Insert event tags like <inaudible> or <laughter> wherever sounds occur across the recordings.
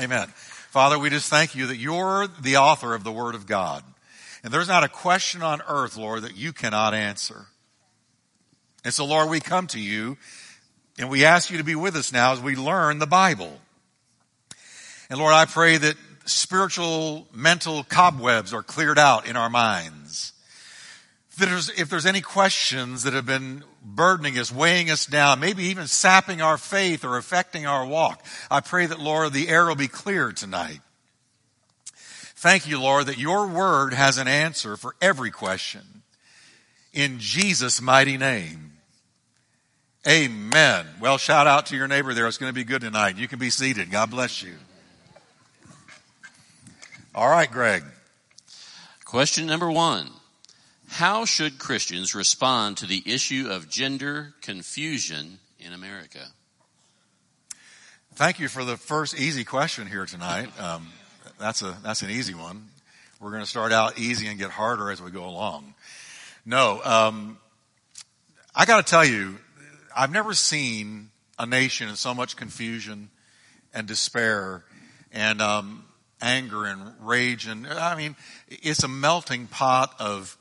Amen. Father, we just thank you that you're the author of the Word of God. And there's not a question on earth, Lord, that you cannot answer. And so, Lord, we come to you and we ask you to be with us now as we learn the Bible. And Lord, I pray that spiritual, mental cobwebs are cleared out in our minds. If there's, if there's any questions that have been burdening us, weighing us down, maybe even sapping our faith or affecting our walk, I pray that, Lord, the air will be clear tonight. Thank you, Lord, that your word has an answer for every question. In Jesus' mighty name. Amen. Well, shout out to your neighbor there. It's going to be good tonight. You can be seated. God bless you. All right, Greg. Question number one. How should Christians respond to the issue of gender confusion in America? Thank you for the first easy question here tonight. <laughs> Um, that's a that's an easy one. We're going to start out easy and get harder as we go along. No, um, I got to tell you, I've never seen a nation in so much confusion and despair and um, anger and rage and I mean, it's a melting pot of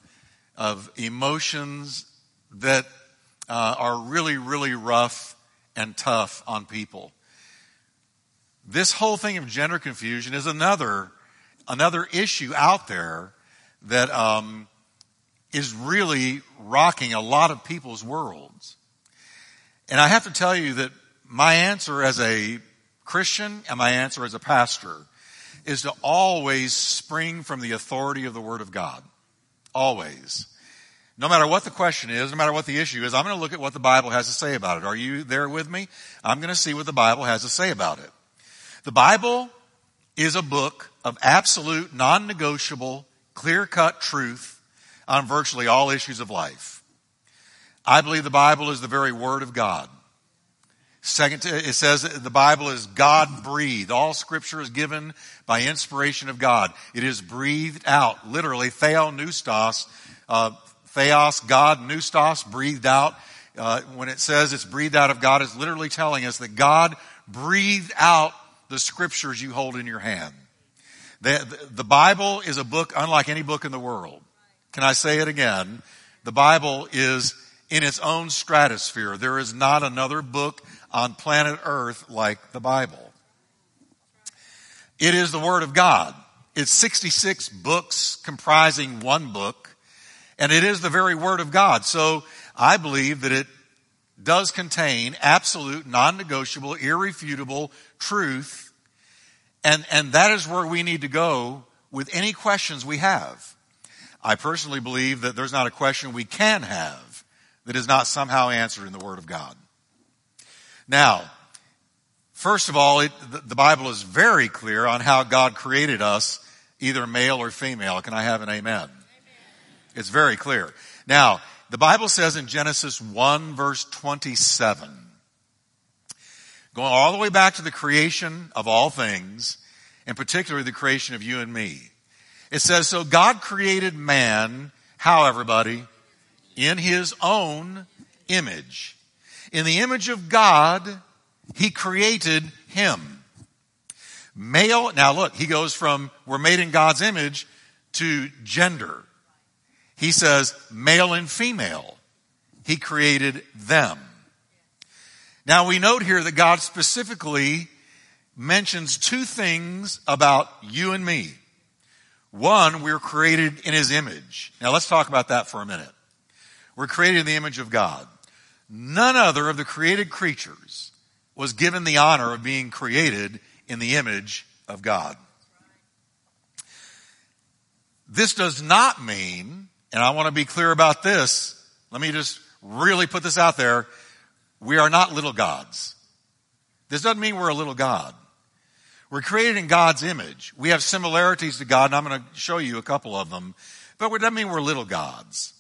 of emotions that uh, are really, really rough and tough on people. This whole thing of gender confusion is another another issue out there that um, is really rocking a lot of people's worlds. And I have to tell you that my answer as a Christian and my answer as a pastor is to always spring from the authority of the Word of God. Always. No matter what the question is, no matter what the issue is, I'm going to look at what the Bible has to say about it. Are you there with me? I'm going to see what the Bible has to say about it. The Bible is a book of absolute, non-negotiable, clear-cut truth on virtually all issues of life. I believe the Bible is the very Word of God. Second, it says the Bible is God breathed. All scripture is given by inspiration of God. It is breathed out, literally, uh, theos, God, pneustos, breathed out. Uh, when it says it's breathed out of God, it's literally telling us that God breathed out the scriptures you hold in your hand. The, the Bible is a book unlike any book in the world. Can I say it again? The Bible is in its own stratosphere. There is not another book on planet earth like the Bible. It is the Word of God. It's 66 books comprising one book, and it is the very Word of God. So I believe that it does contain absolute, non-negotiable, irrefutable truth, and, and that is where we need to go with any questions we have. I personally believe that there's not a question we can have that is not somehow answered in the Word of God. Now, first of all, it, the Bible is very clear on how God created us, either male or female. Can I have an amen? amen? It's very clear. Now, the Bible says in Genesis 1 verse 27, going all the way back to the creation of all things, and particularly the creation of you and me. It says, so God created man, how everybody? in his own image. In the image of God, he created him. Male, now look, he goes from we're made in God's image to gender. He says male and female. He created them. Now we note here that God specifically mentions two things about you and me. One, we're created in His image. Now let's talk about that for a minute. We're created in the image of God. None other of the created creatures was given the honor of being created in the image of God. This does not mean, and I want to be clear about this, let me just really put this out there, we are not little gods. This doesn't mean we're a little God. We're created in God's image. We have similarities to God, and I'm going to show you a couple of them, but it doesn't mean we're little gods.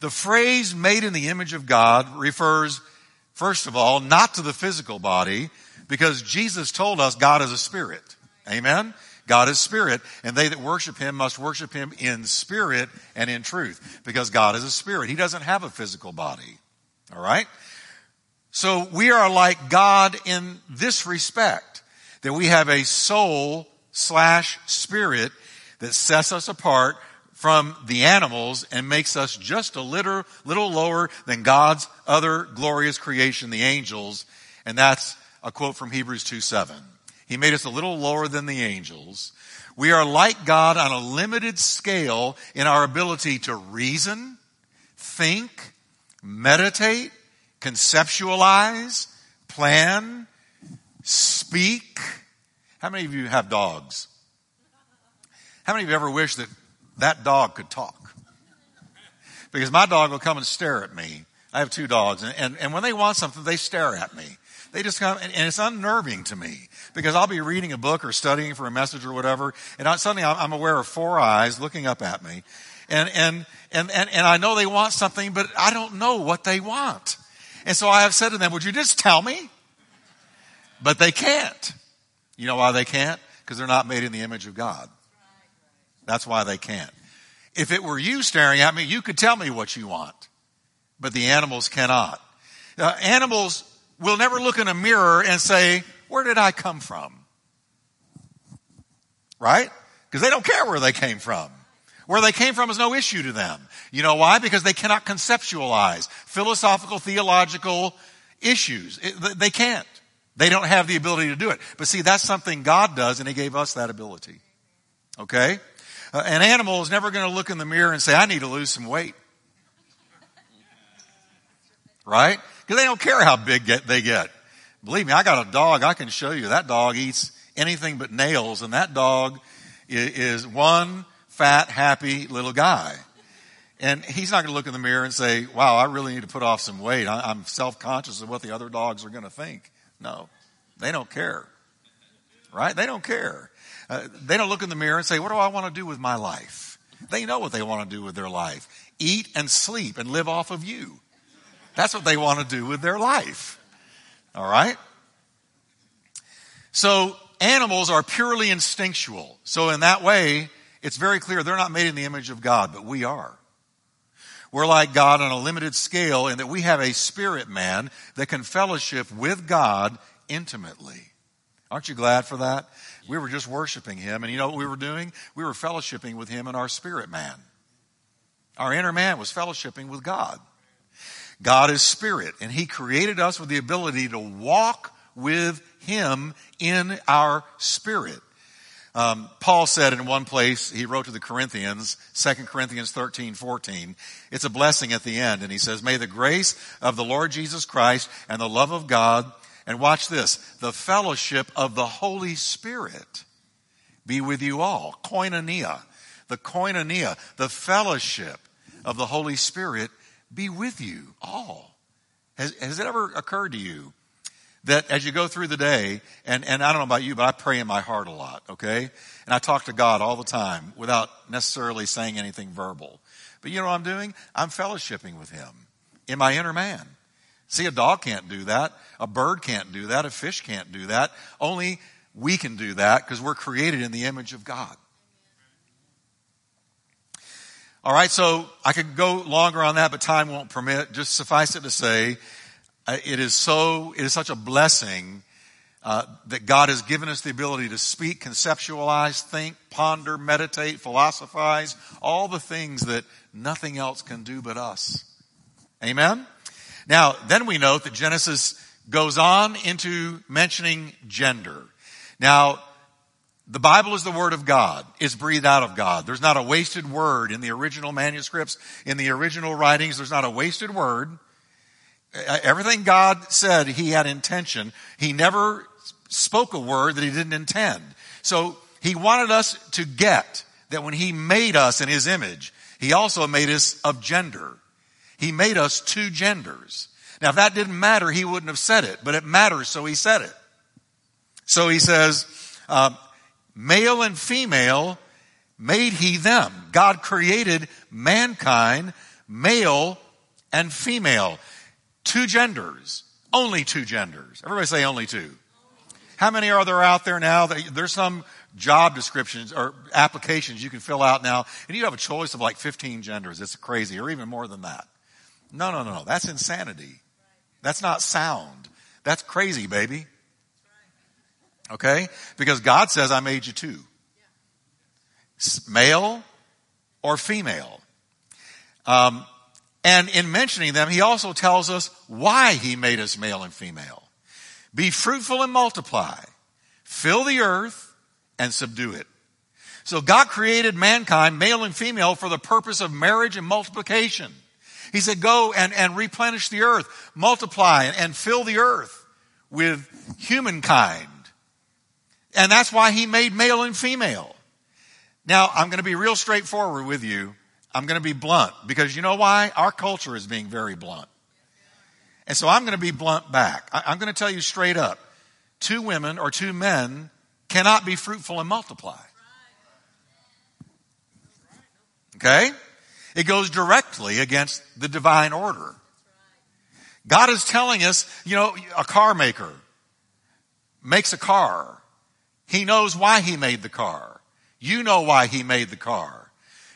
The phrase made in the image of God refers, first of all, not to the physical body, because Jesus told us God is a spirit. Amen? God is spirit, and they that worship him must worship him in spirit and in truth, because God is a spirit. He doesn't have a physical body. Alright? So we are like God in this respect, that we have a soul slash spirit that sets us apart from the animals and makes us just a little, little lower than God's other glorious creation, the angels. And that's a quote from Hebrews 2 7. He made us a little lower than the angels. We are like God on a limited scale in our ability to reason, think, meditate, conceptualize, plan, speak. How many of you have dogs? How many of you ever wish that that dog could talk? Because my dog will come and stare at me. I have two dogs, and, and, and when they want something, they stare at me. They just come, and, and, it's unnerving to me because I'll be reading a book or studying for a message or whatever, and I, suddenly I'm aware of four eyes looking up at me, and and and and, and I know they want something, but I don't know what they want, and so I have said to them, "Would you just tell me?" But they can't. You know why they can't? Because they're not made in the image of God. That's why they can't. If it were you staring at me, you could tell me what you want, but the animals cannot. Uh, animals will never look in a mirror and say, Where did I come from? Right? Because they don't care where they came from. Where they came from is no issue to them. You know why? Because they cannot conceptualize philosophical, theological issues. It, they can't. They don't have the ability to do it. But see, that's something God does, and He gave us that ability. Okay? Uh, an animal is never going to look in the mirror and say, I need to lose some weight. Right? Because they don't care how big get, they get. Believe me, I got a dog. I can show you. That dog eats anything but nails, and that dog is, is one fat, happy little guy. And he's not going to look in the mirror and say, wow, I really need to put off some weight. I, I'm self-conscious of what the other dogs are going to think. No, they don't care. Right? They don't care. Uh, they don't look in the mirror and say, what do I want to do with my life? They know what they want to do with their life. Eat and sleep and live off of you. That's what they want to do with their life. All right? So animals are purely instinctual. So in that way, it's very clear they're not made in the image of God, but we are. We're like God on a limited scale in that we have a spirit man that can fellowship with God intimately. Aren't you glad for that? We were just worshiping him, and you know what we were doing? We were fellowshipping with him in our spirit man. Our inner man was fellowshipping with God. God is spirit, and he created us with the ability to walk with him in our spirit. Um, Paul said in one place, he wrote to the Corinthians, 2 Corinthians 13, 14, it's a blessing at the end. And he says, May the grace of the Lord Jesus Christ and the love of God, and watch this, the fellowship of the Holy Spirit be with you all. Koinonia. The koinonia, the fellowship of the Holy Spirit be with you all. Has, has it ever occurred to you that as you go through the day, and, and I don't know about you, but I pray in my heart a lot, okay? And I talk to God all the time without necessarily saying anything verbal. But you know what I'm doing? I'm fellowshipping with Him in my inner man. See, a dog can't do that. A bird can't do that. A fish can't do that. Only we can do that because we're created in the image of God. All right, so I could go longer on that, but time won't permit. Just suffice it to say uh, it is so, it is such a blessing uh, that God has given us the ability to speak, conceptualize, think, ponder, meditate, philosophize, all the things that nothing else can do but us. Amen? Now, then we note that Genesis goes on into mentioning gender. Now, the Bible is the Word of God. It's breathed out of God. There's not a wasted word in the original manuscripts, in the original writings. There's not a wasted word. Everything God said, He had intention. He never spoke a word that He didn't intend. So He wanted us to get that when He made us in His image, He also made us of gender. He made us two genders. Now, if that didn't matter, He wouldn't have said it, but it matters, so He said it. So He says, uh, male and female made He them. God created mankind, male and female. Two genders. Only two genders. Everybody say only two. How many are there out there now? There's some job descriptions or applications you can fill out now, and you have a choice of like 15 genders. It's crazy, or even more than that. No, no, no, no. That's insanity. That's not sound. That's crazy, baby. Okay? Because God says I made you two. Male or female. Um, and in mentioning them, he also tells us why he made us male and female. Be fruitful and multiply. Fill the earth and subdue it. So God created mankind, male and female, for the purpose of marriage and multiplication. He said, go and, and replenish the earth, multiply and fill the earth with humankind. And that's why he made male and female. Now, I'm going to be real straightforward with you. I'm going to be blunt because you know why? Our culture is being very blunt. And so I'm going to be blunt back. I'm going to tell you straight up. Two women or two men cannot be fruitful and multiply. Okay? It goes directly against the divine order. God is telling us, you know, a car maker makes a car. He knows why he made the car. You know why he made the car.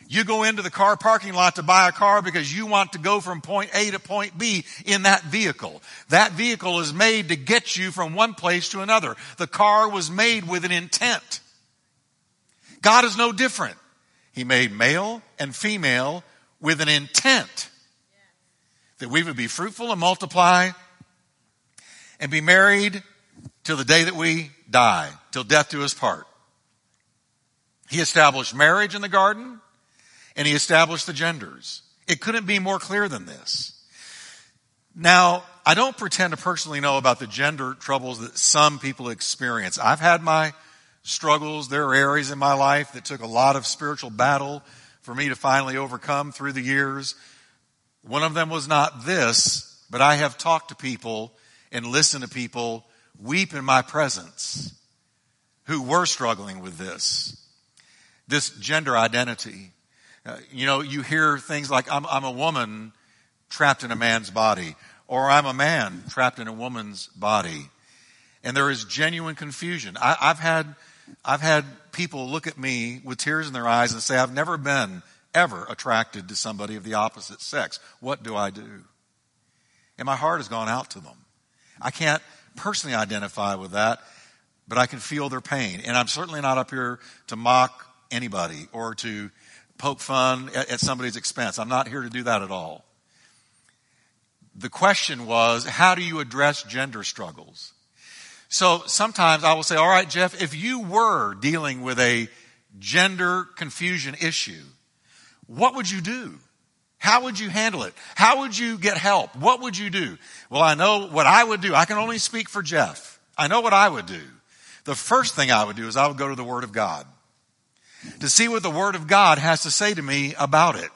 You go into the car parking lot to buy a car because you want to go from point A to point B in that vehicle. That vehicle is made to get you from one place to another. The car was made with an intent. God is no different. He made male and female with an intent that we would be fruitful and multiply and be married till the day that we die, till death do us part. He established marriage in the garden and he established the genders. It couldn't be more clear than this. Now, I don't pretend to personally know about the gender troubles that some people experience. I've had my struggles. There are areas in my life that took a lot of spiritual battle for me to finally overcome through the years. One of them was not this, but I have talked to people and listened to people weep in my presence who were struggling with this. This gender identity. Uh, you know, you hear things like, I'm, I'm a woman trapped in a man's body, or I'm a man trapped in a woman's body. And there is genuine confusion. I, I've had I've had people look at me with tears in their eyes and say, I've never been ever attracted to somebody of the opposite sex. What do I do? And my heart has gone out to them. I can't personally identify with that, but I can feel their pain. And I'm certainly not up here to mock anybody or to poke fun at, at somebody's expense. I'm not here to do that at all. The question was, how do you address gender struggles? So sometimes I will say, all right, Jeff, if you were dealing with a gender confusion issue, what would you do? How would you handle it? How would you get help? What would you do? Well, I know what I would do. I can only speak for Jeff. I know what I would do. The first thing I would do is I would go to the Word of God to see what the Word of God has to say to me about it.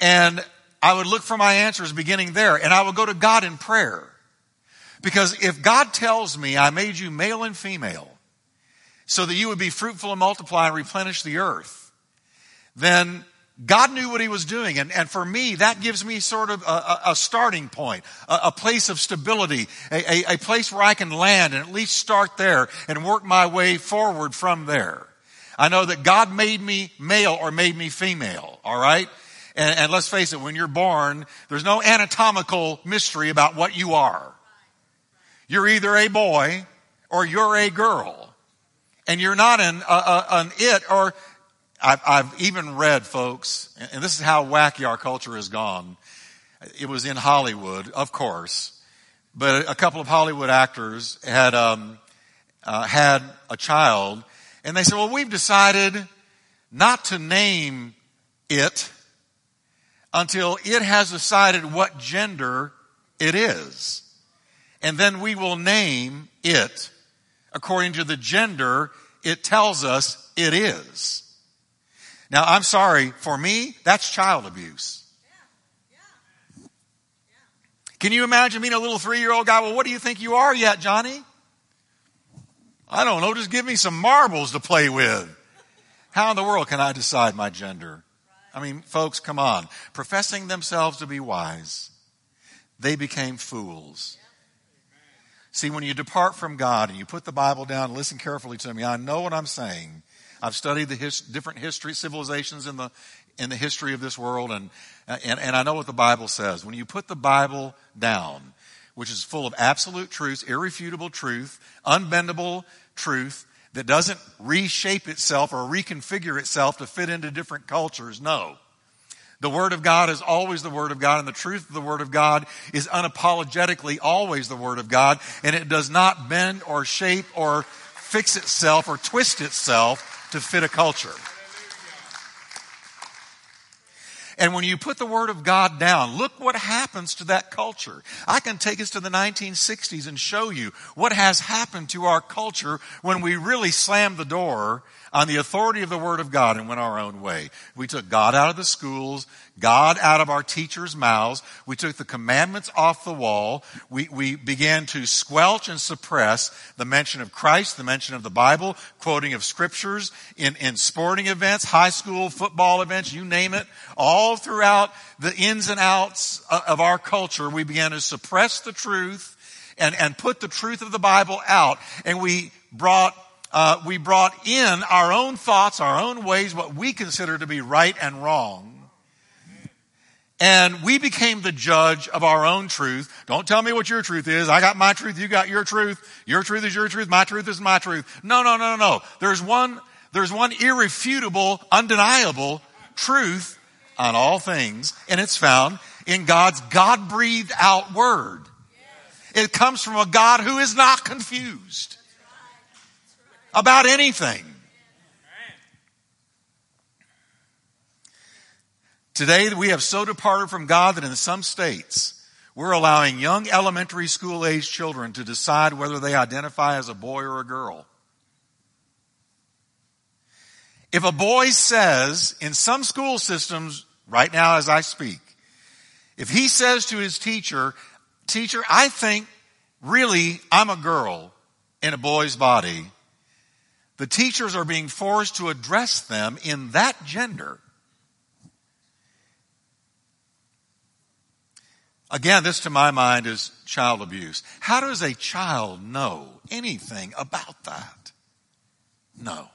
And I would look for my answers beginning there and I would go to God in prayer. Because if God tells me I made you male and female so that you would be fruitful and multiply and replenish the earth, then God knew what he was doing. And, and for me, that gives me sort of a, a starting point, a, a, place of stability, a, a, a place where I can land and at least start there and work my way forward from there. I know that God made me male or made me female, all right? And, and let's face it, when you're born, there's no anatomical mystery about what you are. You're either a boy or you're a girl. And you're not an, uh, an it or I've, I've even read folks, and this is how wacky our culture has gone. It was in Hollywood, of course, but a couple of Hollywood actors had, um, uh, had a child and they said, well, we've decided not to name it until it has decided what gender it is and then we will name it according to the gender it tells us it is. Now, I'm sorry, for me, that's child abuse. Can you imagine being a little three year old guy? Well, what do you think you are yet, Johnny? I don't know. Just give me some marbles to play with. How in the world can I decide my gender? I mean, folks, come on. Professing themselves to be wise, they became fools. See, when you depart from God and you put the Bible down and listen carefully to me, I know what I'm saying. I've studied the his, different history, civilizations in the, in the history of this world and, and, and I know what the Bible says. When you put the Bible down, which is full of absolute truths, irrefutable truth, unbendable truth that doesn't reshape itself or reconfigure itself to fit into different cultures. No. The Word of God is always the Word of God, and the truth of the Word of God is unapologetically always the Word of God, and it does not bend or shape or fix itself or twist itself to fit a culture. And when you put the Word of God down, look what happens to that culture. I can take us to the 1960s and show you what has happened to our culture when we really slammed the door on the authority of the Word of God and went our own way. We took God out of the schools, God out of our teachers' mouths. We took the commandments off the wall. We, we began to squelch and suppress the mention of Christ, the mention of the Bible, quoting of scriptures in, in sporting events, high school football events, you name it. All throughout the ins and outs of our culture, we began to suppress the truth and, and put the truth of the Bible out. And we brought uh, we brought in our own thoughts, our own ways, what we consider to be right and wrong. And we became the judge of our own truth. Don't tell me what your truth is. I got my truth. You got your truth. Your truth is your truth. My truth is my truth. No, no, no, no. There's one, there's one irrefutable, undeniable truth on all things, and it's found in God's God breathed out word. It comes from a God who is not confused about anything. Today we have so departed from God that in some states we're allowing young elementary school age children to decide whether they identify as a boy or a girl. If a boy says in some school systems right now as I speak, if he says to his teacher, teacher, I think really I'm a girl in a boy's body, the teachers are being forced to address them in that gender. Again, this to my mind is child abuse. How does a child know anything about that? No.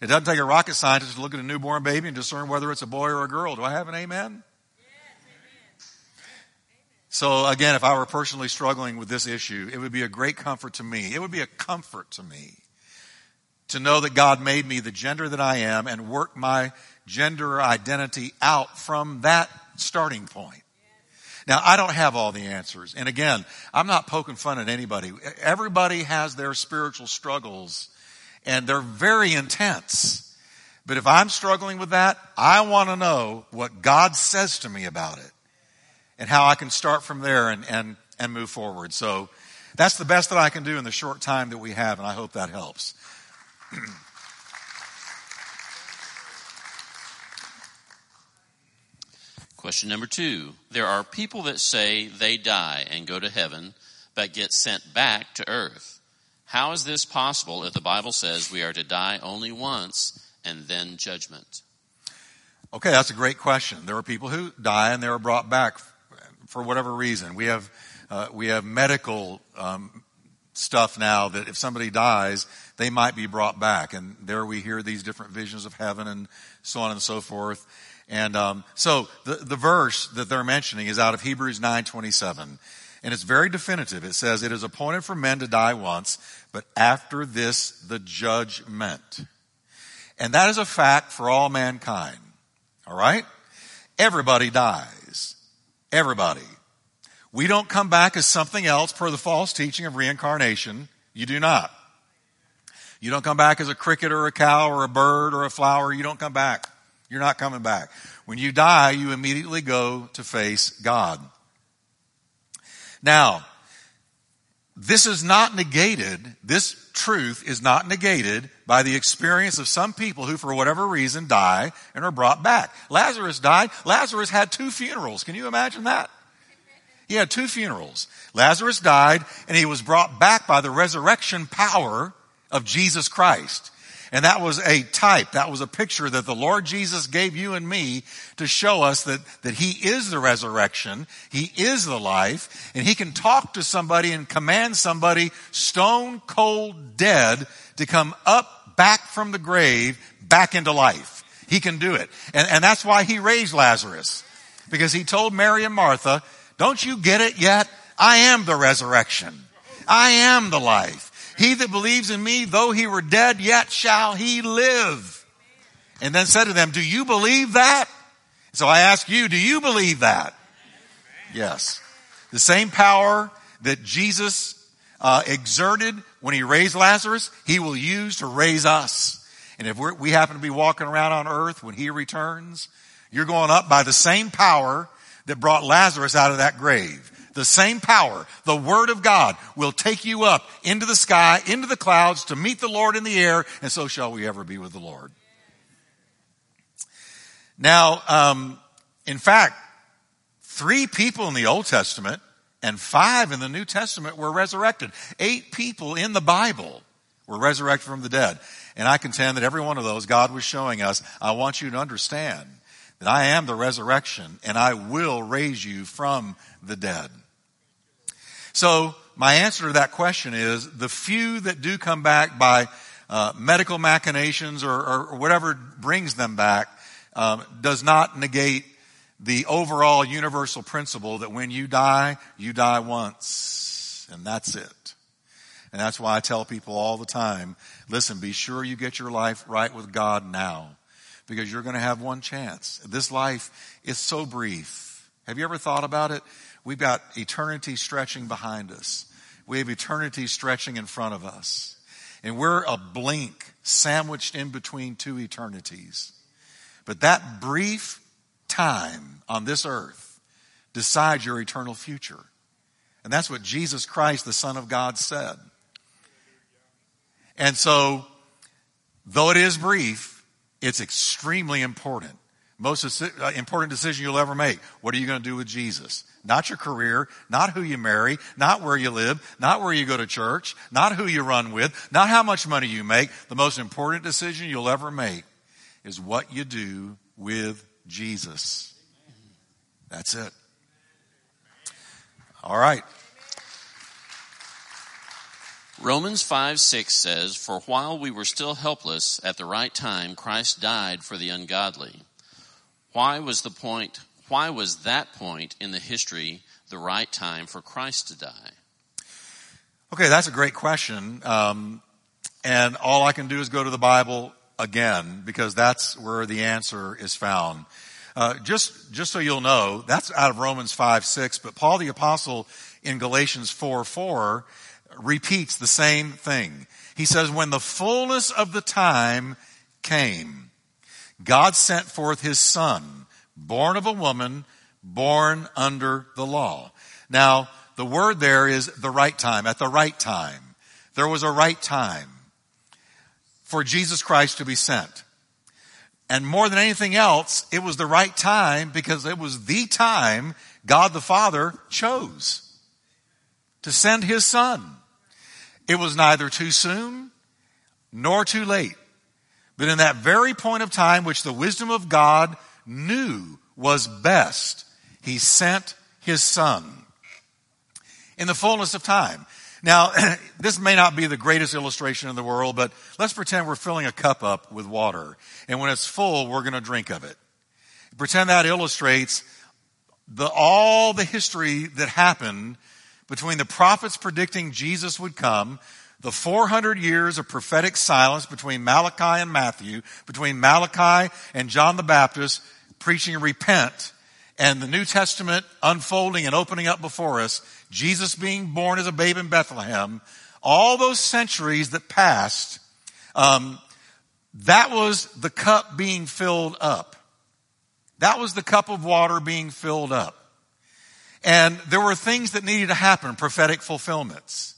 It doesn't take a rocket scientist to look at a newborn baby and discern whether it's a boy or a girl. Do I have an amen? So again, if I were personally struggling with this issue, it would be a great comfort to me. It would be a comfort to me to know that God made me the gender that I am and work my gender identity out from that starting point. Now, I don't have all the answers. And again, I'm not poking fun at anybody. Everybody has their spiritual struggles and they're very intense. But if I'm struggling with that, I want to know what God says to me about it and how I can start from there and, and, and move forward. So that's the best that I can do in the short time that we have, and I hope that helps. <clears throat> Question number two. There are people that say they die and go to heaven, but get sent back to earth. How is this possible if the Bible says we are to die only once and then judgment? Okay, that's a great question. There are people who die and they are brought back for whatever reason. We have uh, we have medical um, stuff now that if somebody dies, they might be brought back. And there we hear these different visions of heaven and so on and so forth. And um, so the, the verse that they're mentioning is out of Hebrews 9:27. And it's very definitive. It says, It is appointed for men to die once, but after this, the judgment. And that is a fact for all mankind. All right? Everybody dies. Everybody. We don't come back as something else per the false teaching of reincarnation. You do not. You don't come back as a cricket or a cow or a bird or a flower. You don't come back. You're not coming back. When you die, you immediately go to face God. Now, this is not negated, this truth is not negated by the experience of some people who, for whatever reason, die and are brought back. Lazarus died. Lazarus had two funerals. Can you imagine that? He had two funerals. Lazarus died and he was brought back by the resurrection power of Jesus Christ. And that was a type, that was a picture that the Lord Jesus gave you and me to show us that, that He is the resurrection, He is the life, and He can talk to somebody and command somebody stone cold dead to come up back from the grave back into life. He can do it. And, and that's why He raised Lazarus. Because He told Mary and Martha, don't you get it yet? I am the resurrection. I am the life. He that believes in me, though he were dead, yet shall he live. And then said to them, do you believe that? So I ask you, do you believe that? Yes. The same power that Jesus uh, exerted when he raised Lazarus, he will use to raise us. And if we happen to be walking around on earth when he returns, you're going up by the same power that brought Lazarus out of that grave. The same power, the word of God will take you up into the sky, into the clouds to meet the Lord in the air, and so shall we ever be with the Lord. Now, um, in fact, three people in the Old Testament and five in the New Testament were resurrected. Eight people in the Bible were resurrected from the dead. And I contend that every one of those God was showing us, I want you to understand that I am the resurrection and I will raise you from the dead. So my answer to that question is the few that do come back by uh, medical machinations or, or, whatever brings them back um, does not negate the overall universal principle that when you die, you die once. And that's it. And that's why I tell people all the time, listen, be sure you get your life right with God now. Because you're going to have one chance. This life is so brief. Have you ever thought about it? We've got eternity stretching behind us. We have eternity stretching in front of us. And we're a blink sandwiched in between two eternities. But that brief time on this earth decides your eternal future. And that's what Jesus Christ, the Son of God, said. And so, though it is brief, it's extremely important. Most uh, important decision you'll ever make. What are you going to do with Jesus? Not your career, not who you marry, not where you live, not where you go to church, not who you run with, not how much money you make. The most important decision you'll ever make is what you do with Jesus. That's it. All right. Romans 5 6 says, For while we were still helpless, at the right time, Christ died for the ungodly. Why was the point, why was that point in the history the right time for Christ to die? Okay, that's a great question. Um, and all I can do is go to the Bible again because that's where the answer is found. Uh, just just so you'll know, that's out of Romans five six. But Paul the apostle in Galatians four four repeats the same thing. He says, "When the fullness of the time came, God sent forth His Son, born of a woman, born under the law." Now, the word there is the right time. At the right time, there was a right time for Jesus Christ to be sent. And more than anything else, it was the right time because it was the time God the Father chose to send His Son. It was neither too soon nor too late. But in that very point of time, which the wisdom of God knew was best, He sent His Son. In the fullness of time. Now, <clears throat> this may not be the greatest illustration in the world, but let's pretend we're filling a cup up with water. And when it's full, we're going to drink of it. Pretend that illustrates the, all the history that happened between the prophets predicting Jesus would come, the 400 years of prophetic silence between Malachi and Matthew, between Malachi and John the Baptist preaching repent, and the New Testament unfolding and opening up before us, Jesus being born as a babe in Bethlehem, all those centuries that passed, um, that was the cup being filled up. That was the cup of water being filled up. And there were things that needed to happen, prophetic fulfillments.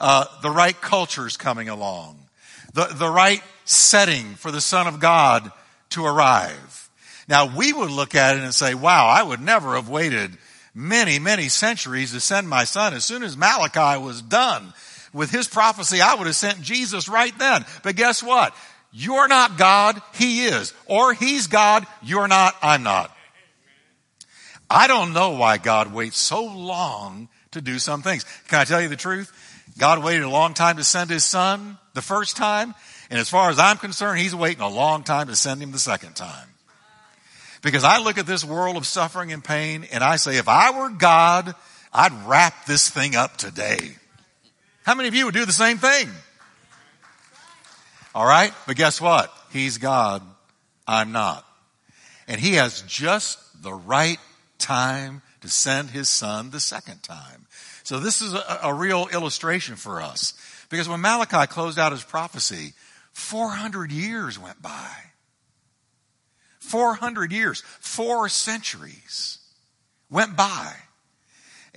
Uh, the right cultures coming along. The, the right setting for the Son of God to arrive. Now we would look at it and say, wow, I would never have waited many, many centuries to send my son. As soon as Malachi was done with his prophecy, I would have sent Jesus right then. But guess what? You're not God, He is. Or He's God, you're not, I'm not. I don't know why God waits so long to do some things. Can I tell you the truth? God waited a long time to send His Son the first time, and as far as I'm concerned, He's waiting a long time to send Him the second time. Because I look at this world of suffering and pain and I say, if I were God, I'd wrap this thing up today. How many of you would do the same thing? All right. But guess what? He's God. I'm not. And he has just the right time to send his son the second time. So this is a, a real illustration for us. Because when Malachi closed out his prophecy, 400 years went by. 400 years, four centuries went by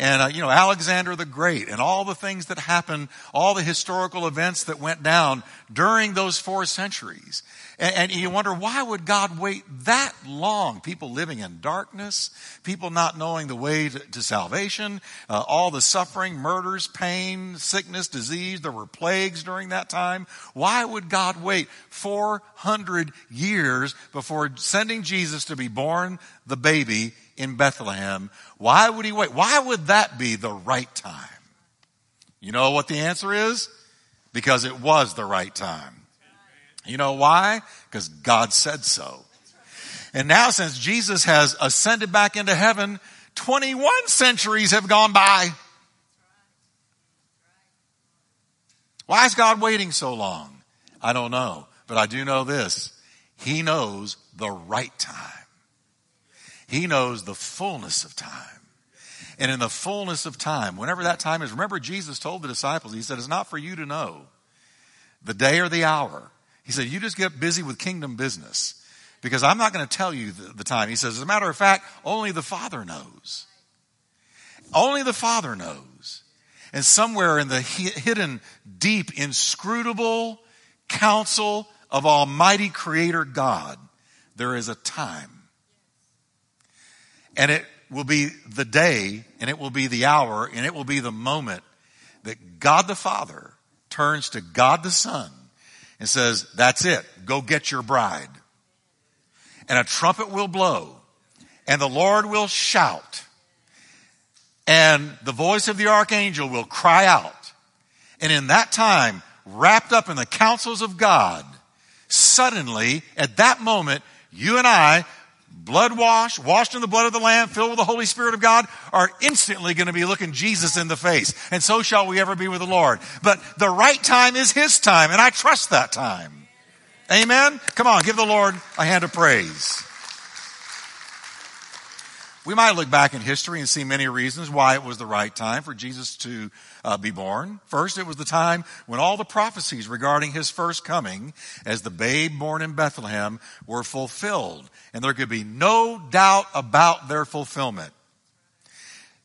and uh, you know Alexander the Great and all the things that happened, all the historical events that went down during those four centuries. And, and you wonder why would God wait that long? People living in darkness, people not knowing the way to, to salvation, uh, all the suffering, murders, pain, sickness, disease. There were plagues during that time. Why would God wait 400 years before sending Jesus to be born, the baby in Bethlehem. Why would he wait? Why would that be the right time? You know what the answer is? Because it was the right time. You know why? Because God said so. And now since Jesus has ascended back into heaven, 21 centuries have gone by. Why is God waiting so long? I don't know. But I do know this. He knows the right time. He knows the fullness of time. And in the fullness of time, whenever that time is, remember Jesus told the disciples, He said, it's not for you to know the day or the hour. He said, you just get busy with kingdom business because I'm not going to tell you the, the, time. He says, as a matter of fact, only the Father knows. Only the Father knows. And somewhere in the hidden, deep, inscrutable counsel of Almighty Creator God, there is a time and it will be the day and it will be the hour and it will be the moment that God the Father turns to God the Son and says, that's it. Go get your bride. And a trumpet will blow and the Lord will shout and the voice of the archangel will cry out. And in that time, wrapped up in the counsels of God, suddenly at that moment, you and I blood washed, washed in the blood of the Lamb, filled with the Holy Spirit of God, are instantly going to be looking Jesus in the face. And so shall we ever be with the Lord. But the right time is His time, and I trust that time. Amen? Come on, give the Lord a hand of praise. We might look back in history and see many reasons why it was the right time for Jesus to uh, be born. First, it was the time when all the prophecies regarding his first coming as the babe born in Bethlehem were fulfilled. And there could be no doubt about their fulfillment.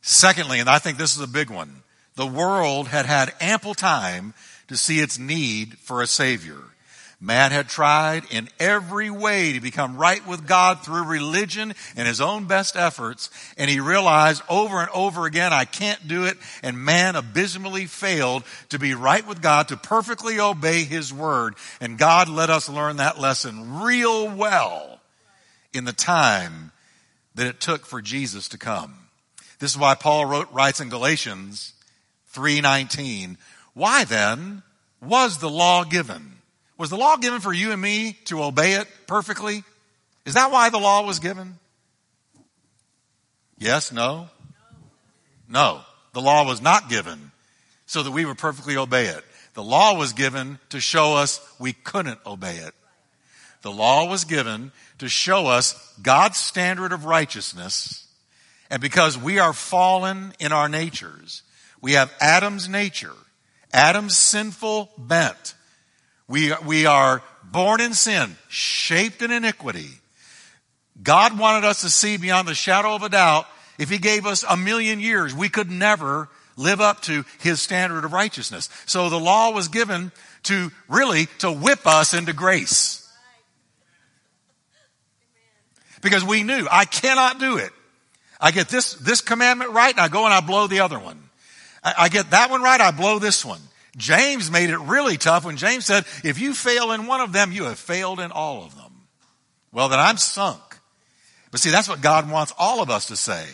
Secondly, and I think this is a big one, the world had had ample time to see its need for a savior. Man had tried in every way to become right with God through religion and his own best efforts, and he realized over and over again, I can't do it, and man abysmally failed to be right with God, to perfectly obey his word. And God let us learn that lesson real well in the time that it took for Jesus to come. This is why Paul wrote, writes in Galatians 3.19, why then was the law given? Was the law given for you and me to obey it perfectly? Is that why the law was given? Yes, no? No. The law was not given so that we would perfectly obey it. The law was given to show us we couldn't obey it. The law was given to show us God's standard of righteousness. And because we are fallen in our natures, we have Adam's nature, Adam's sinful bent. We, we are born in sin, shaped in iniquity. God wanted us to see beyond the shadow of a doubt. If He gave us a million years, we could never live up to His standard of righteousness. So the law was given to really to whip us into grace. Because we knew I cannot do it. I get this, this commandment right and I go and I blow the other one. I, I get that one right, I blow this one. James made it really tough when James said, if you fail in one of them, you have failed in all of them. Well, then I'm sunk. But see, that's what God wants all of us to say.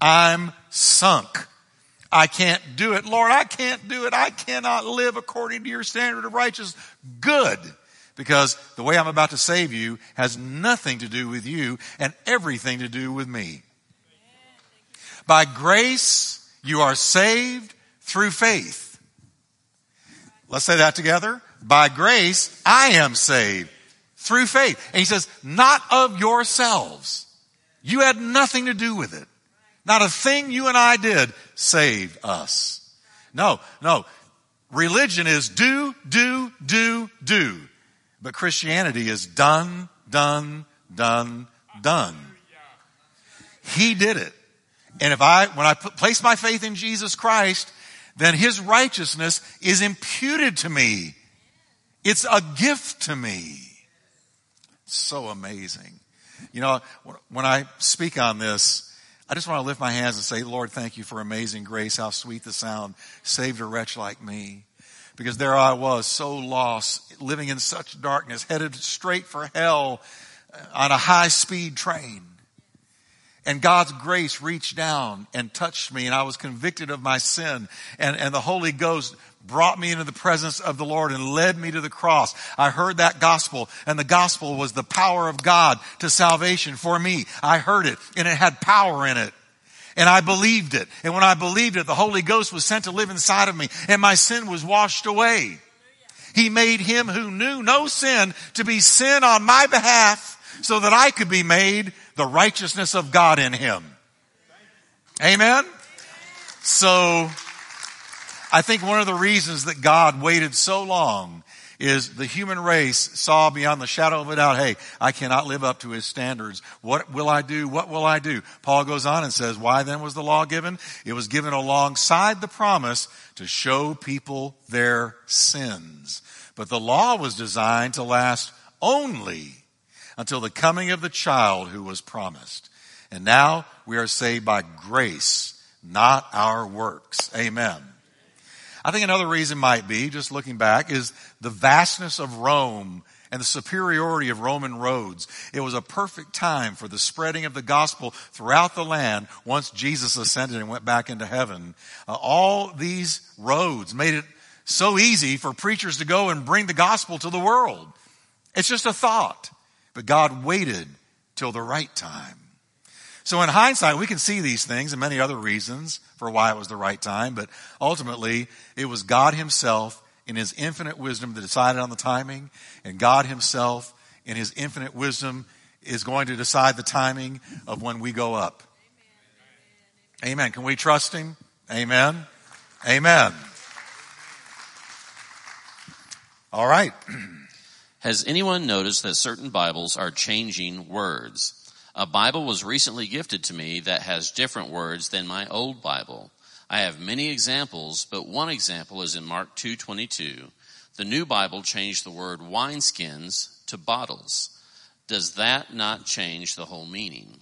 I'm sunk. I can't do it. Lord, I can't do it. I cannot live according to your standard of righteousness. Good. Because the way I'm about to save you has nothing to do with you and everything to do with me. By grace You are saved through faith. Let's say that together. By grace, I am saved through faith. And he says, not of yourselves. You had nothing to do with it. Not a thing you and I did saved us. No, no. Religion is do, do, do, do. But Christianity is done, done, done, done. He did it. And if I, when I put, place my faith in Jesus Christ, then his righteousness is imputed to me. It's a gift to me. So amazing. You know, when I speak on this, I just want to lift my hands and say, Lord, thank you for amazing grace. How sweet the sound saved a wretch like me. Because there I was, so lost, living in such darkness, headed straight for hell uh, on a high speed train. And God's grace reached down and touched me and I was convicted of my sin and, and the Holy Ghost brought me into the presence of the Lord and led me to the cross. I heard that gospel and the gospel was the power of God to salvation for me. I heard it and it had power in it. And I believed it. And when I believed it, the Holy Ghost was sent to live inside of me and my sin was washed away. He made him who knew no sin to be sin on my behalf so that I could be made the righteousness of God in him. Amen. So I think one of the reasons that God waited so long is the human race saw beyond the shadow of a doubt, hey, I cannot live up to his standards. What will I do? What will I do? Paul goes on and says, why then was the law given? It was given alongside the promise to show people their sins. But the law was designed to last only until the coming of the child who was promised. And now we are saved by grace, not our works. Amen. I think another reason might be, just looking back, is the vastness of Rome and the superiority of Roman roads. It was a perfect time for the spreading of the gospel throughout the land once Jesus ascended and went back into heaven. Uh, all these roads made it so easy for preachers to go and bring the gospel to the world. It's just a thought, but God waited till the right time. So in hindsight, we can see these things and many other reasons for why it was the right time, but ultimately it was God himself in his infinite wisdom that decided on the timing, and God himself in his infinite wisdom is going to decide the timing of when we go up. Amen. Amen. Can we trust him? Amen. Amen. All right. <clears throat> Has anyone noticed that certain Bibles are changing words? A Bible was recently gifted to me that has different words than my old Bible. I have many examples, but one example is in Mark 2:22. The new Bible changed the word wineskins to bottles. Does that not change the whole meaning?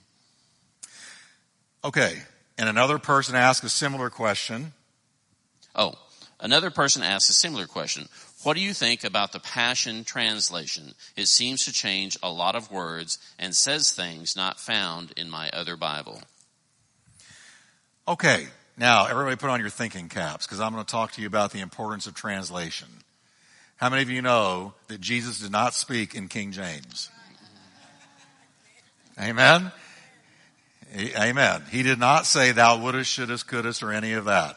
Okay. And another person asked a similar question. Oh, another person asked a similar question. What do you think about the Passion Translation? It seems to change a lot of words and says things not found in my other Bible. Okay, now everybody put on your thinking caps because I'm going to talk to you about the importance of translation. How many of you know that Jesus did not speak in King James? Amen? Amen. He did not say thou wouldest, shouldest, couldest, or any of that.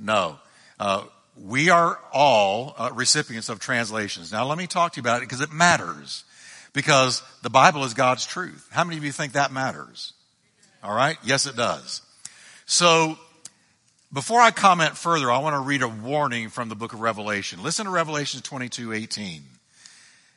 No. Uh, we are all uh, recipients of translations. Now let me talk to you about it because it matters. Because the Bible is God's truth. How many of you think that matters? All right? Yes, it does. So, before I comment further, I want to read a warning from the book of Revelation. Listen to Revelation 22, 18.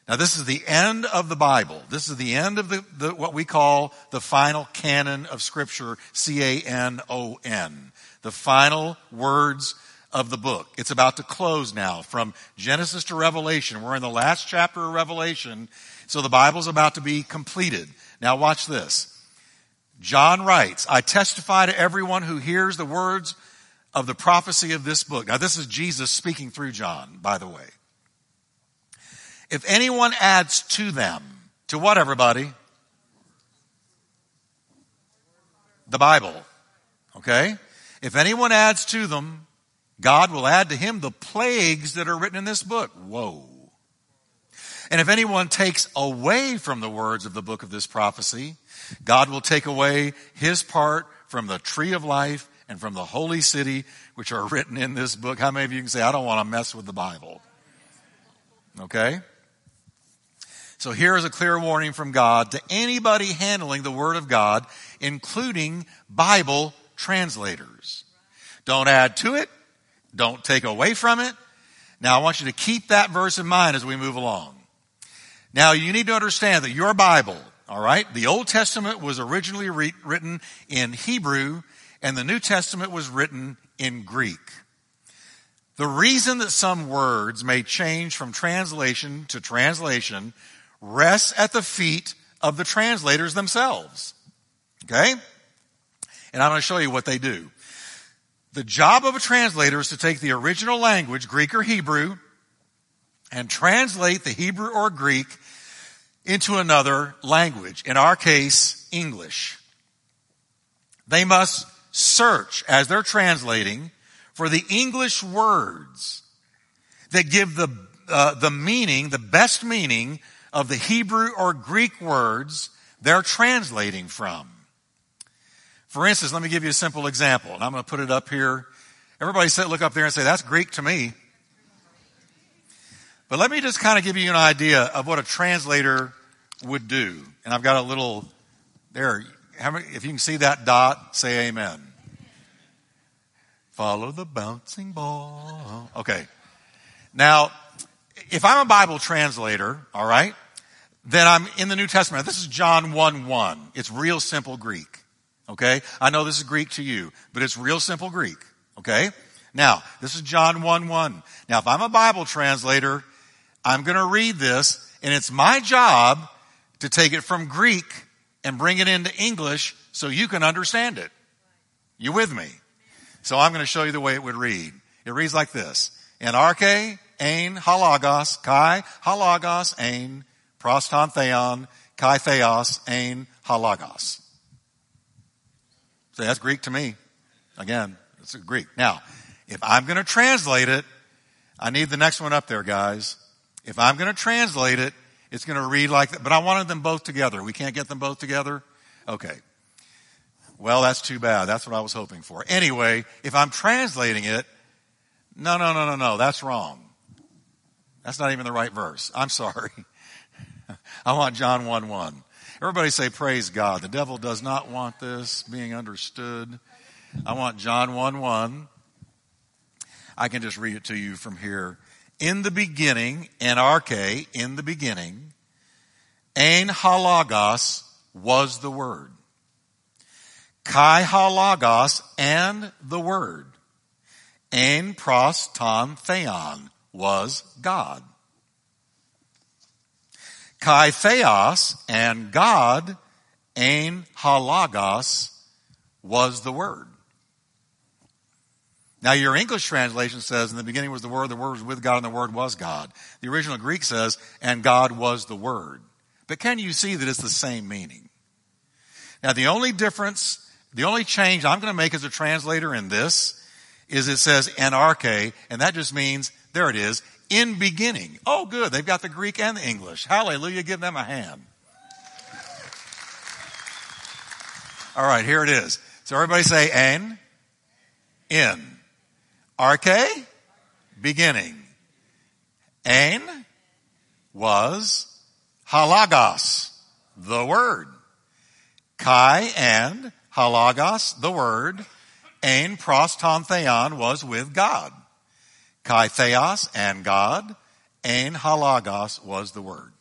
Now this is the end of the Bible. This is the end of the, the what we call the final canon of scripture, C-A-N-O-N. The final words of the book. It's about to close now from Genesis to Revelation. We're in the last chapter of Revelation, so the Bible's about to be completed. Now watch this. John writes, I testify to everyone who hears the words of the prophecy of this book. Now this is Jesus speaking through John, by the way. If anyone adds to them, to what everybody? The Bible. Okay? If anyone adds to them, God will add to him the plagues that are written in this book. Whoa. And if anyone takes away from the words of the book of this prophecy, God will take away his part from the tree of life and from the holy city, which are written in this book. How many of you can say, I don't want to mess with the Bible? Okay? So here is a clear warning from God to anybody handling the Word of God, including Bible translators. Don't add to it. Don't take away from it. Now I want you to keep that verse in mind as we move along. Now you need to understand that your Bible, alright, the Old Testament was originally re- written in Hebrew and the New Testament was written in Greek. The reason that some words may change from translation to translation rests at the feet of the translators themselves. Okay? And I'm going to show you what they do. The job of a translator is to take the original language, Greek or Hebrew, and translate the Hebrew or Greek into another language. In our case, English. They must search as they're translating for the English words that give the, uh, the meaning, the best meaning of the Hebrew or Greek words they're translating from. For instance, let me give you a simple example, and I'm going to put it up here. Everybody say, look up there and say, that's Greek to me. But let me just kind of give you an idea of what a translator would do. And I've got a little, there, many, if you can see that dot, say amen. Follow the bouncing ball. Okay. Now, if I'm a Bible translator, all right, then I'm in the New Testament. This is John 1 1. It's real simple Greek. Okay? I know this is Greek to you, but it's real simple Greek. Okay? Now, this is John 1 1. Now, if I'm a Bible translator, I'm going to read this, and it's my job to take it from Greek and bring it into English so you can understand it. You with me? So I'm going to show you the way it would read. It reads like this. In arche, ein, halagos, kai, halagos, ein, proston theon, kai theos, ein, halagos. So that's Greek to me. Again, it's Greek. Now, if I'm going to translate it, I need the next one up there, guys. If I'm going to translate it, it's going to read like that. But I wanted them both together. We can't get them both together? Okay. Well, that's too bad. That's what I was hoping for. Anyway, if I'm translating it, no, no, no, no, no, that's wrong. That's not even the right verse. I'm <laughs> sorry. I want John 1 1. Everybody say, Praise God. The devil does not want this being understood. I want John 1 1. I can just read it to you from here. In the beginning, anarche, in the beginning, ein halagos was the word. Kai halagos and the word. Ein pros ton theon was God. Kai theos and God, ein halagos, was the Word. Now your English translation says, in the beginning was the Word, the Word was with God, and the Word was God. The original Greek says, and God was the Word. But can you see that it's the same meaning? Now the only difference, the only change I'm going to make as a translator in this is it says anarche, and that just means, there it is, in beginning. Oh, good. They've got the Greek and the English. Hallelujah. Give them a hand. All right, here it is. So everybody say en, in. Arche, beginning. Ein was halagos, the word. Kai and halagos, the word. Ein proston theon was with God. Kai theos and God. Ein halagos was the word.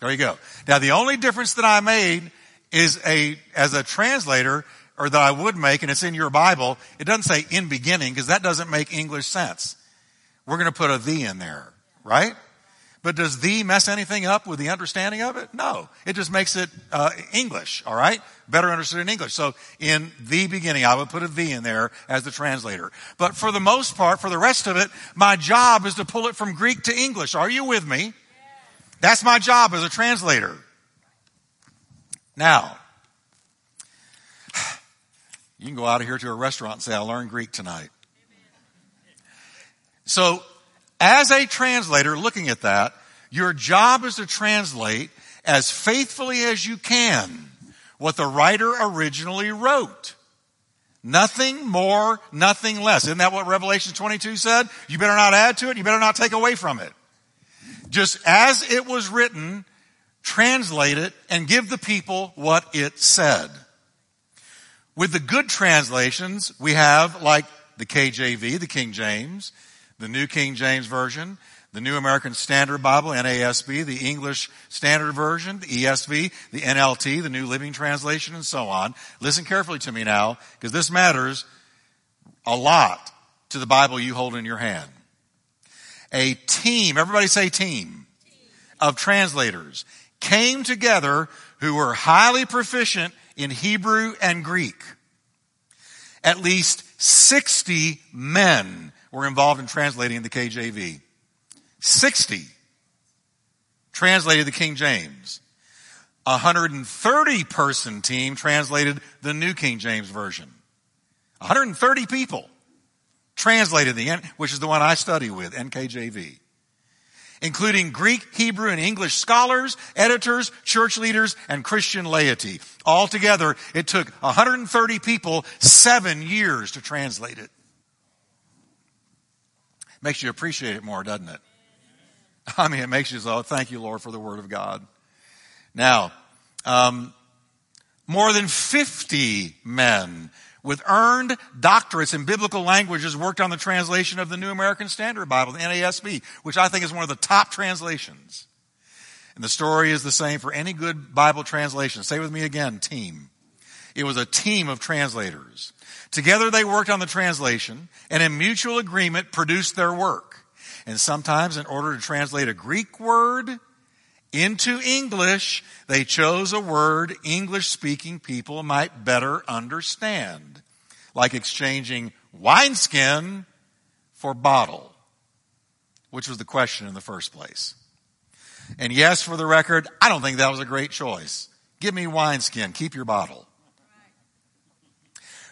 There you go. Now the only difference that I made is a, as a translator, or that I would make, and it's in your Bible, it doesn't say in beginning, because that doesn't make English sense. We're to put a the in there, right? But does the mess anything up with the understanding of it? No. It just makes it uh, English, all right? Better understood in English. So in the beginning, I would put a the in there as the translator. But for the most part, for the rest of it, my job is to pull it from Greek to English. Are you with me? That's my job as a translator. Now, <sighs> you can go out of here to a restaurant and say, I learned Greek tonight. So as a translator looking at that, your job is to translate as faithfully as you can what the writer originally wrote. Nothing more, nothing less. Isn't that what Revelation 22 said? You better not add to it. You better not take away from it. Just as it was written, translate it and give the people what it said. With the good translations, we have like the KJV, the King James, the New King James Version, the New American Standard Bible, NASB, the English Standard Version, the ESV, the NLT, the New Living Translation, and so on. Listen carefully to me now, because this matters a lot to the Bible you hold in your hand. A team, everybody say team, of translators came together who were highly proficient in Hebrew and Greek. At least 60 men were involved in translating the KJV. 60 translated the King James. A 130 person team translated the New King James Version. 130 people translated the, which is the one I study with, NKJV including Greek, Hebrew, and English scholars, editors, church leaders, and Christian laity. Altogether, it took 130 people seven years to translate it. Makes you appreciate it more, doesn't it? <laughs> I mean, it makes you so, thank you, Lord, for the Word of God. Now, um, more than 50 men with earned doctorates in biblical languages worked on the translation of the New American Standard Bible, the NASB, which I think is one of the top translations. And the story is the same for any good Bible translation. Say with me again, team. It was a team of translators. Together they worked on the translation and in mutual agreement produced their work. And sometimes in order to translate a Greek word into English, they chose a word English speaking people might better understand, like exchanging wineskin for bottle, which was the question in the first place. And yes, for the record, I don't think that was a great choice. Give me wineskin, keep your bottle.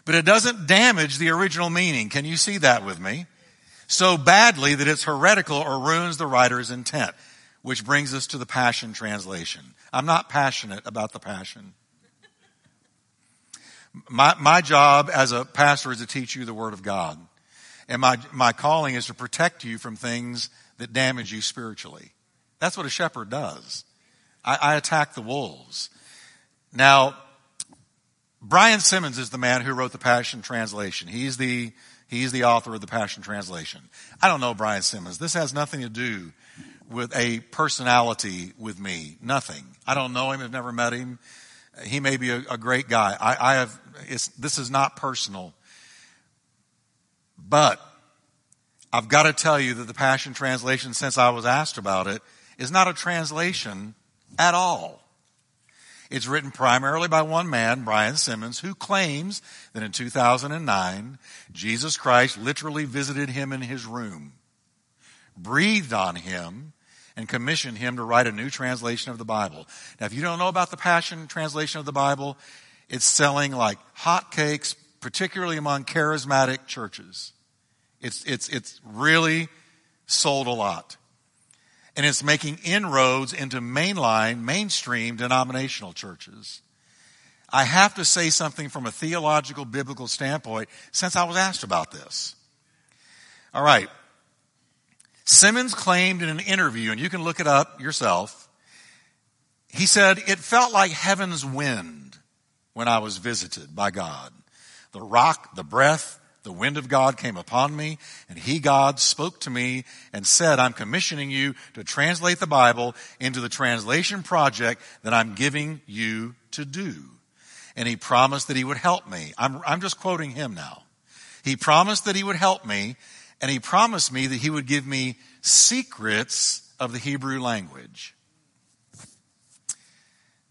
But it doesn't damage the original meaning. Can you see that with me? So badly that it's heretical or ruins the writer's intent. Which brings us to the Passion Translation. I'm not passionate about the Passion. My, my job as a pastor is to teach you the Word of God. And my, my calling is to protect you from things that damage you spiritually. That's what a shepherd does. I, I attack the wolves. Now, Brian Simmons is the man who wrote the Passion Translation. He's the, he's the author of the Passion Translation. I don't know Brian Simmons. This has nothing to do with a personality with me. Nothing. I don't know him. I've never met him. He may be a, a great guy. I, I have, this is not personal. But I've got to tell you that the Passion Translation, since I was asked about it, is not a translation at all. It's written primarily by one man, Brian Simmons, who claims that in 2009, Jesus Christ literally visited him in his room, breathed on him, and commissioned him to write a new translation of the Bible. Now, if you don't know about the Passion translation of the Bible, it's selling like hotcakes, particularly among charismatic churches. It's, it's, it's really sold a lot. And it's making inroads into mainline, mainstream denominational churches. I have to say something from a theological, biblical standpoint since I was asked about this. All right. Simmons claimed in an interview, and you can look it up yourself, he said, It felt like heaven's wind when I was visited by God. The rock, the breath, the wind of God came upon me, and He, God, spoke to me and said, I'm commissioning you to translate the Bible into the translation project that I'm giving you to do. And He promised that He would help me. I'm, I'm just quoting Him now. He promised that He would help me, and he promised me that he would give me secrets of the Hebrew language.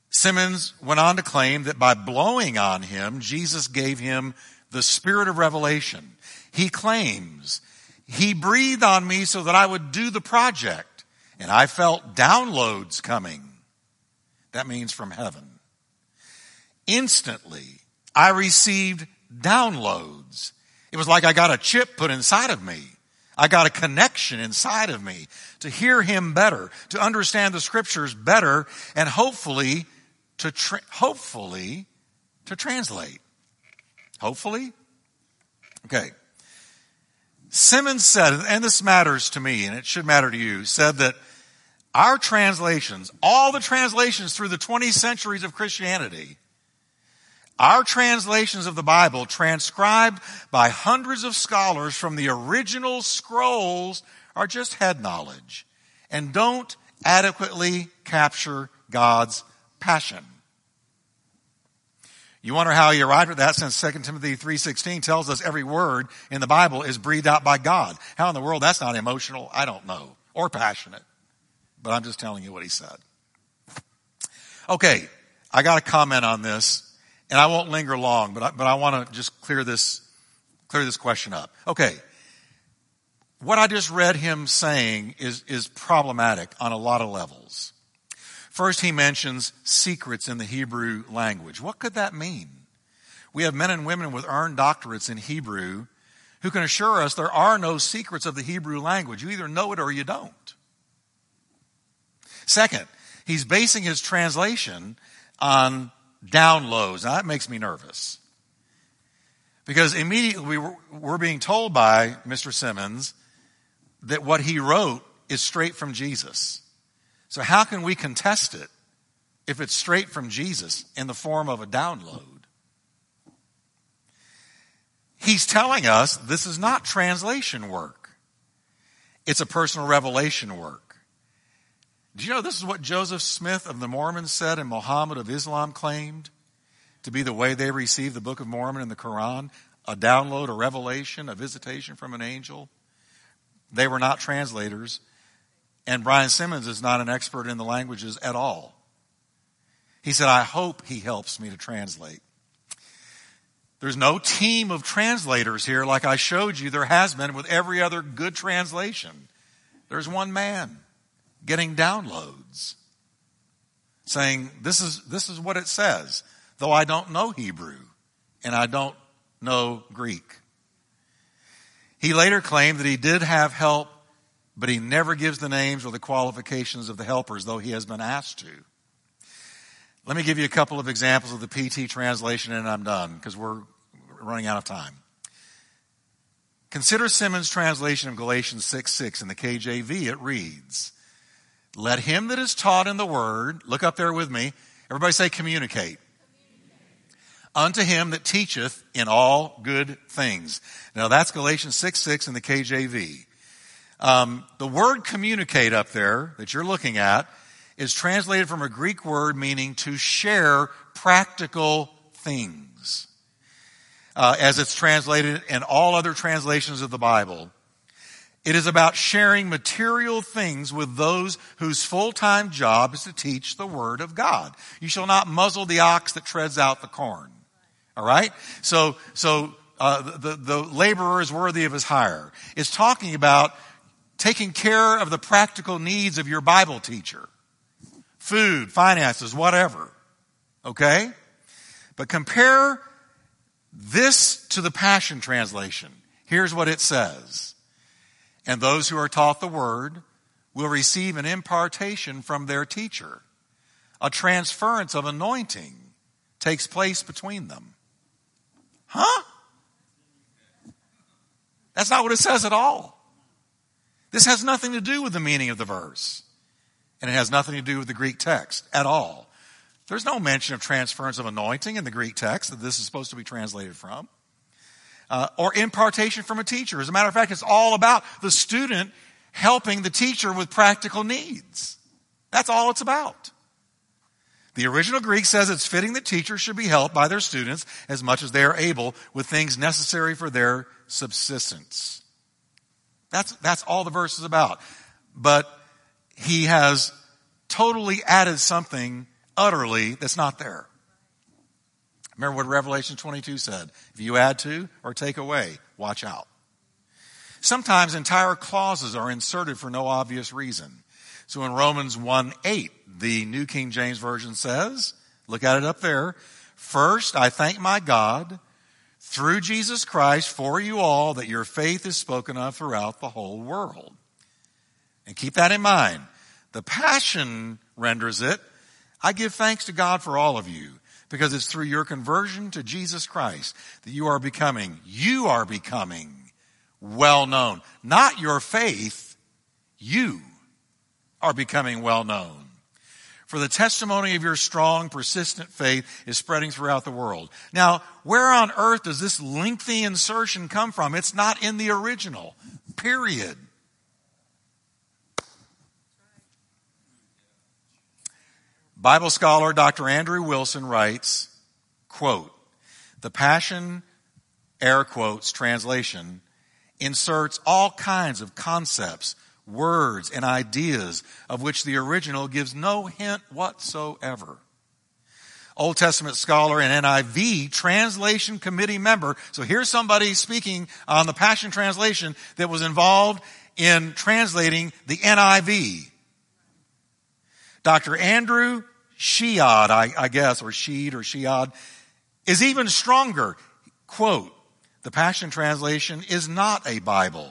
Simmons went on to claim that by blowing on him, Jesus gave him the spirit of revelation. He claims, he breathed on me so that I would do the project, and I felt downloads coming. That means from heaven. Instantly, I received downloads it was like I got a chip put inside of me. I got a connection inside of me to hear him better, to understand the scriptures better, and hopefully to, tra- hopefully to translate. Hopefully? Okay. Simmons said, and this matters to me, and it should matter to you, said that our translations, all the translations through the 20 centuries of Christianity, our translations of the Bible, transcribed by hundreds of scholars from the original scrolls, are just head knowledge and don't adequately capture God's passion. You wonder how he arrived at that since 2 Timothy 3.16 tells us every word in the Bible is breathed out by God. How in the world that's not emotional? I don't know. Or passionate. But I'm just telling you what he said. Okay, I got a comment on this, and I won't linger long, but I, but I want to just clear this, clear this question up. Okay. What I just read him saying is, is problematic on a lot of levels. First, he mentions secrets in the Hebrew language. What could that mean? We have men and women with earned doctorates in Hebrew who can assure us there are no secrets of the Hebrew language. You either know it or you don't. Second, he's basing his translation on downloads. Now that makes me nervous. Because immediately we're being told by Mr. Simmons that what he wrote is straight from Jesus. So how can we contest it if it's straight from Jesus in the form of a download? He's telling us this is not translation work. It's a personal revelation work. Do you know this is what Joseph Smith of the Mormons said and Muhammad of Islam claimed to be the way they received the Book of Mormon and the Quran? A download, a revelation, a visitation from an angel? They were not translators. And Brian Simmons is not an expert in the languages at all. He said, I hope he helps me to translate. There's no team of translators here like I showed you there has been with every other good translation. There's one man getting downloads saying, this is, this is what it says, though I don't know Hebrew and I don't know Greek. He later claimed that he did have help, but he never gives the names or the qualifications of the helpers, though he has been asked to. Let me give you a couple of examples of the PT translation and I'm done because we're running out of time. Consider Simmons' translation of Galatians 6 6 in the KJV. It reads, Let him that is taught in the word, look up there with me, everybody say communicate unto him that teacheth in all good things. Now that's Galatians 6 6 in the KJV. Um, the word communicate up there that you're looking at is translated from a Greek word meaning to share practical things. Uh, as it's translated in all other translations of the Bible. It is about sharing material things with those whose full-time job is to teach the Word of God. You shall not muzzle the ox that treads out the corn. All right? So, so, uh, the, the laborer is worthy of his hire. It's talking about taking care of the practical needs of your Bible teacher. Food, finances, whatever. Okay? But compare this to the Passion Translation. Here's what it says. And those who are taught the word will receive an impartation from their teacher. A transference of anointing takes place between them. Huh? That's not what it says at all. This has nothing to do with the meaning of the verse. And it has nothing to do with the Greek text at all. There's no mention of transference of anointing in the Greek text that this is supposed to be translated from. Uh, or impartation from a teacher. As a matter of fact, it's all about the student helping the teacher with practical needs. That's all it's about. The original Greek says it's fitting that teachers should be helped by their students as much as they are able with things necessary for their subsistence. That's, that's all the verse is about. But he has totally added something utterly that's not there. Remember what Revelation 22 said. If you add to or take away, watch out. Sometimes entire clauses are inserted for no obvious reason. So in Romans 1 8, the New King James Version says, look at it up there. First, I thank my God through Jesus Christ for you all that your faith is spoken of throughout the whole world. And keep that in mind. The Passion renders it, I give thanks to God for all of you Because it's through your conversion to Jesus Christ that you are becoming, you are becoming well known. Not your faith, you are becoming well known. For the testimony of your strong, persistent faith is spreading throughout the world. Now, where on earth does this lengthy insertion come from? It's not in the original. Period. Bible scholar Dr. Andrew Wilson writes, quote, the Passion, air quotes, translation inserts all kinds of concepts, words, and ideas of which the original gives no hint whatsoever. Old Testament scholar and NIV translation committee member. So here's somebody speaking on the Passion Translation that was involved in translating the NIV. Dr. Andrew Shead, I, I guess, or Sheed or Shead, is even stronger. Quote, the Passion Translation is not a Bible,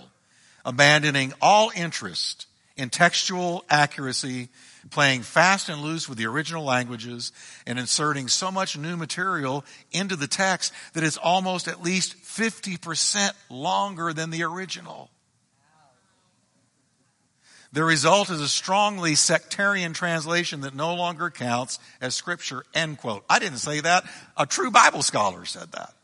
abandoning all interest in textual accuracy, playing fast and loose with the original languages, and inserting so much new material into the text that it's almost at least 50% longer than the original. The result is a strongly sectarian translation that no longer counts as scripture, end quote. I didn't say that. A true Bible scholar said that.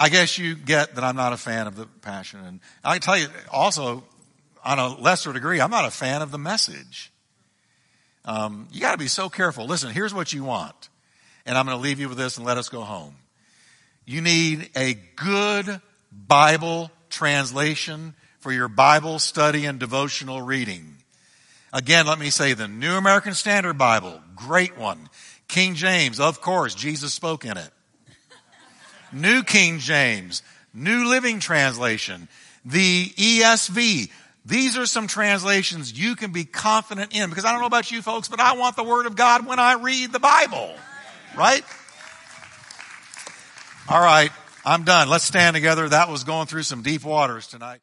I guess you get that I'm not a fan of the passion. And I can tell you also, on a lesser degree, I'm not a fan of the message. Um, you got to be so careful. Listen, here's what you want. And I'm going to leave you with this and let us go home. You need a good Bible translation for your Bible study and devotional reading. Again, let me say the New American Standard Bible, great one. King James, of course, Jesus spoke in it. New King James, New Living Translation, the ESV. These are some translations you can be confident in because I don't know about you folks, but I want the Word of God when I read the Bible. Right? All right. I'm done. Let's stand together. That was going through some deep waters tonight.